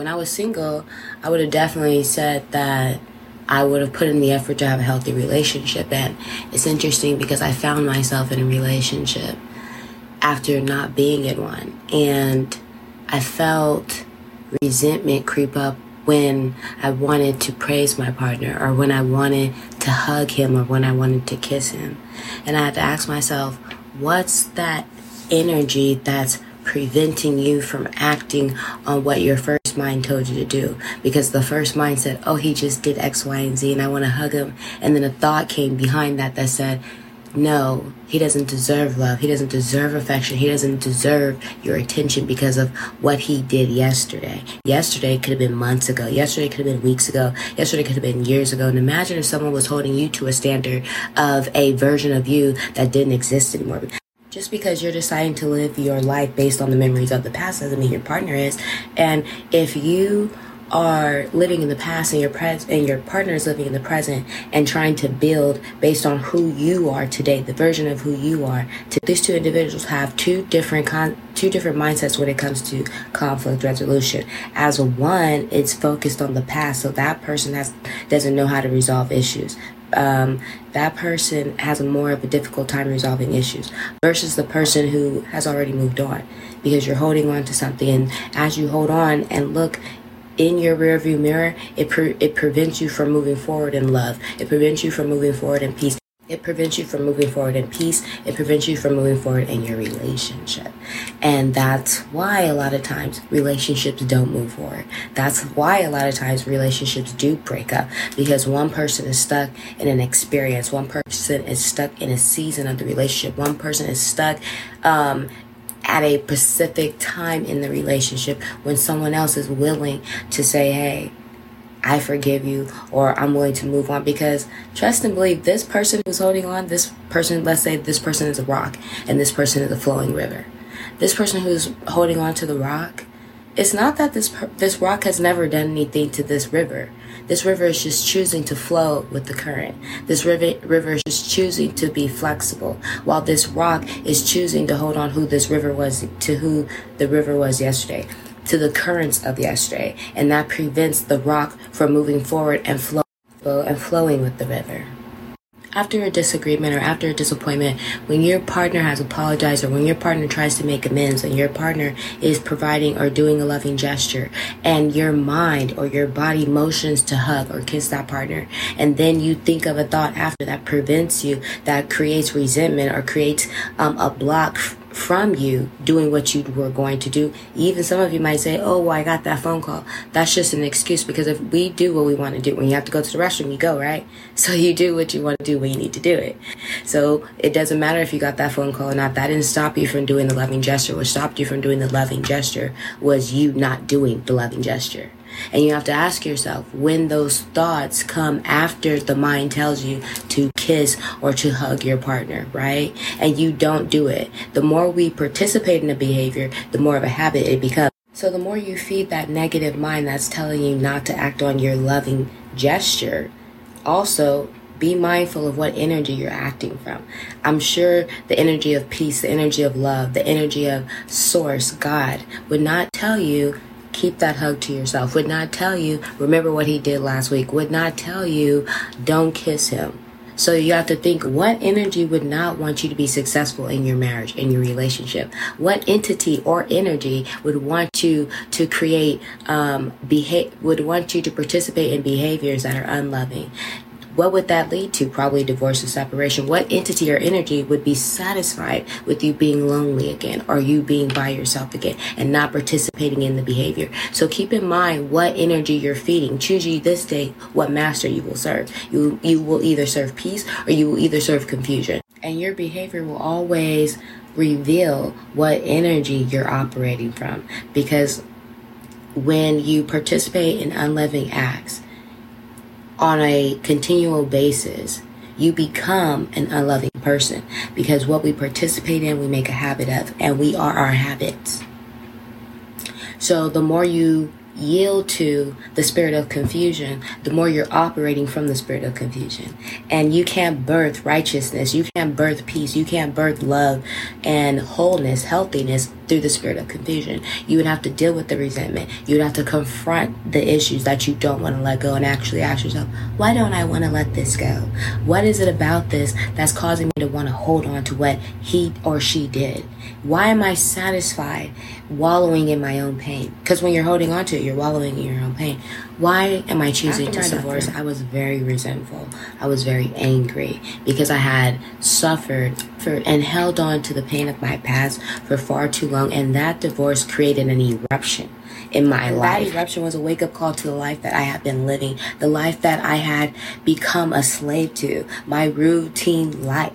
When I was single, I would have definitely said that I would have put in the effort to have a healthy relationship. And it's interesting because I found myself in a relationship after not being in one. And I felt resentment creep up when I wanted to praise my partner or when I wanted to hug him or when I wanted to kiss him. And I had to ask myself, what's that energy that's preventing you from acting on what your first mind told you to do. Because the first mind said, oh, he just did X, Y, and Z, and I want to hug him. And then a thought came behind that that said, no, he doesn't deserve love. He doesn't deserve affection. He doesn't deserve your attention because of what he did yesterday. Yesterday could have been months ago. Yesterday could have been weeks ago. Yesterday could have been years ago. And imagine if someone was holding you to a standard of a version of you that didn't exist anymore. Just because you're deciding to live your life based on the memories of the past doesn't mean your partner is. And if you are living in the past and your pres- and your partner is living in the present and trying to build based on who you are today, the version of who you are. To, these two individuals have two different con- two different mindsets when it comes to conflict resolution. As one, it's focused on the past, so that person has doesn't know how to resolve issues um, that person has a more of a difficult time resolving issues versus the person who has already moved on because you're holding on to something. And as you hold on and look in your rearview mirror it pre- it prevents you from moving forward in love. It prevents you from moving forward in peace it prevents you from moving forward in peace. It prevents you from moving forward in your relationship. And that's why a lot of times relationships don't move forward. That's why a lot of times relationships do break up because one person is stuck in an experience. One person is stuck in a season of the relationship. One person is stuck, um, at a specific time in the relationship when someone else is willing to say, Hey, I forgive you or I'm willing to move on because trust and believe this person who's holding on, this person, let's say this person is a rock and this person is a flowing river. This person who's holding on to the rock, it's not that this this rock has never done anything to this river. This river is just choosing to flow with the current. This river river is just choosing to be flexible, while this rock is choosing to hold on who this river was to who the river was yesterday to the currents of yesterday, and that prevents the rock from moving forward and flow and flowing with the river. After a disagreement or after a disappointment, when your partner has apologized or when your partner tries to make amends and your partner is providing or doing a loving gesture and your mind or your body motions to hug or kiss that partner, and then you think of a thought after that prevents you, that creates resentment or creates um, a block from you doing what you were going to do. Even some of you might say, Oh, well, I got that phone call. That's just an excuse because if we do what we want to do, when you have to go to the restroom, you go, right? So you do what you want to do when you need to do it. So it doesn't matter if you got that phone call or not. That didn't stop you from doing the loving gesture. What stopped you from doing the loving gesture was you not doing the loving gesture. And you have to ask yourself when those thoughts come after the mind tells you to kiss or to hug your partner, right? And you don't do it. The more we participate in a behavior, the more of a habit it becomes. So the more you feed that negative mind that's telling you not to act on your loving gesture, also be mindful of what energy you're acting from. I'm sure the energy of peace, the energy of love, the energy of source, God, would not tell you keep that hug to yourself, would not tell you, remember what he did last week, would not tell you, don't kiss him. So you have to think what energy would not want you to be successful in your marriage, in your relationship? What entity or energy would want you to create, um, behave, would want you to participate in behaviors that are unloving? What would that lead to? Probably divorce or separation. What entity or energy would be satisfied with you being lonely again or you being by yourself again and not participating in the behavior? So keep in mind what energy you're feeding. Choose you this day what master you will serve. You, you will either serve peace or you will either serve confusion. And your behavior will always reveal what energy you're operating from because when you participate in unloving acts, on a continual basis, you become an unloving person because what we participate in, we make a habit of, and we are our habits. So the more you yield to the spirit of confusion, the more you're operating from the spirit of confusion. And you can't birth righteousness, you can't birth peace, you can't birth love and wholeness, healthiness through the spirit of confusion. You would have to deal with the resentment. You would have to confront the issues that you don't want to let go and actually ask yourself, why don't I want to let this go? What is it about this that's causing me to want to hold on to what he or she did? Why am I satisfied wallowing in my own pain? Because when you're holding on to it, you're wallowing in your own pain. Why am I choosing to divorce? I was very resentful. I was very angry because I had suffered for and held on to the pain of my past for far too long, and that divorce created an eruption in my and life. That eruption was a wake up call to the life that I had been living, the life that I had become a slave to, my routine life.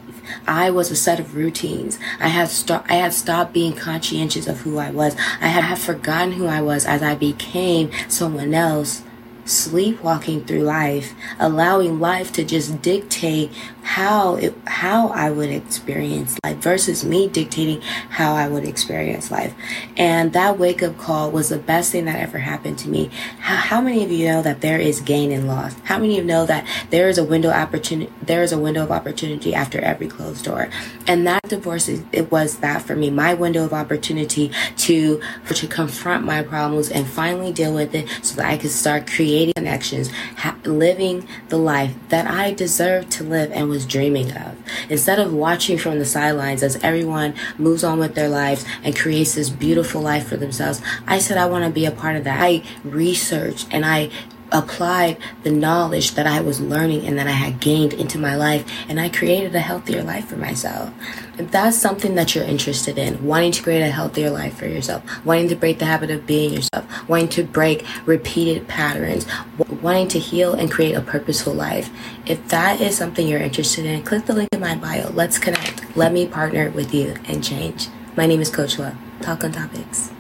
I was a set of routines. I had st- I had stopped being conscientious of who I was. I had forgotten who I was as I became someone else sleepwalking through life, allowing life to just dictate how it, how I would experience life versus me dictating how I would experience life. And that wake up call was the best thing that ever happened to me. How, how many of you know that there is gain and loss? How many of you know that there is a window opportunity there is a window of opportunity after every closed door? And that divorce it was that for me, my window of opportunity to to confront my problems and finally deal with it so that I could start creating connections, ha- living the life that I deserve to live and was dreaming of. Instead of watching from the sidelines as everyone moves on with their lives and creates this beautiful life for themselves, I said I want to be a part of that. I researched and I applied the knowledge that I was learning and that I had gained into my life, and I created a healthier life for myself. If that's something that you're interested in, wanting to create a healthier life for yourself, wanting to break the habit of being yourself, wanting to break repeated patterns, wanting to heal and create a purposeful life, if that is something you're interested in, click the link in my bio. Let's connect. Let me partner with you and change. My name is Coach Love. Talk on topics.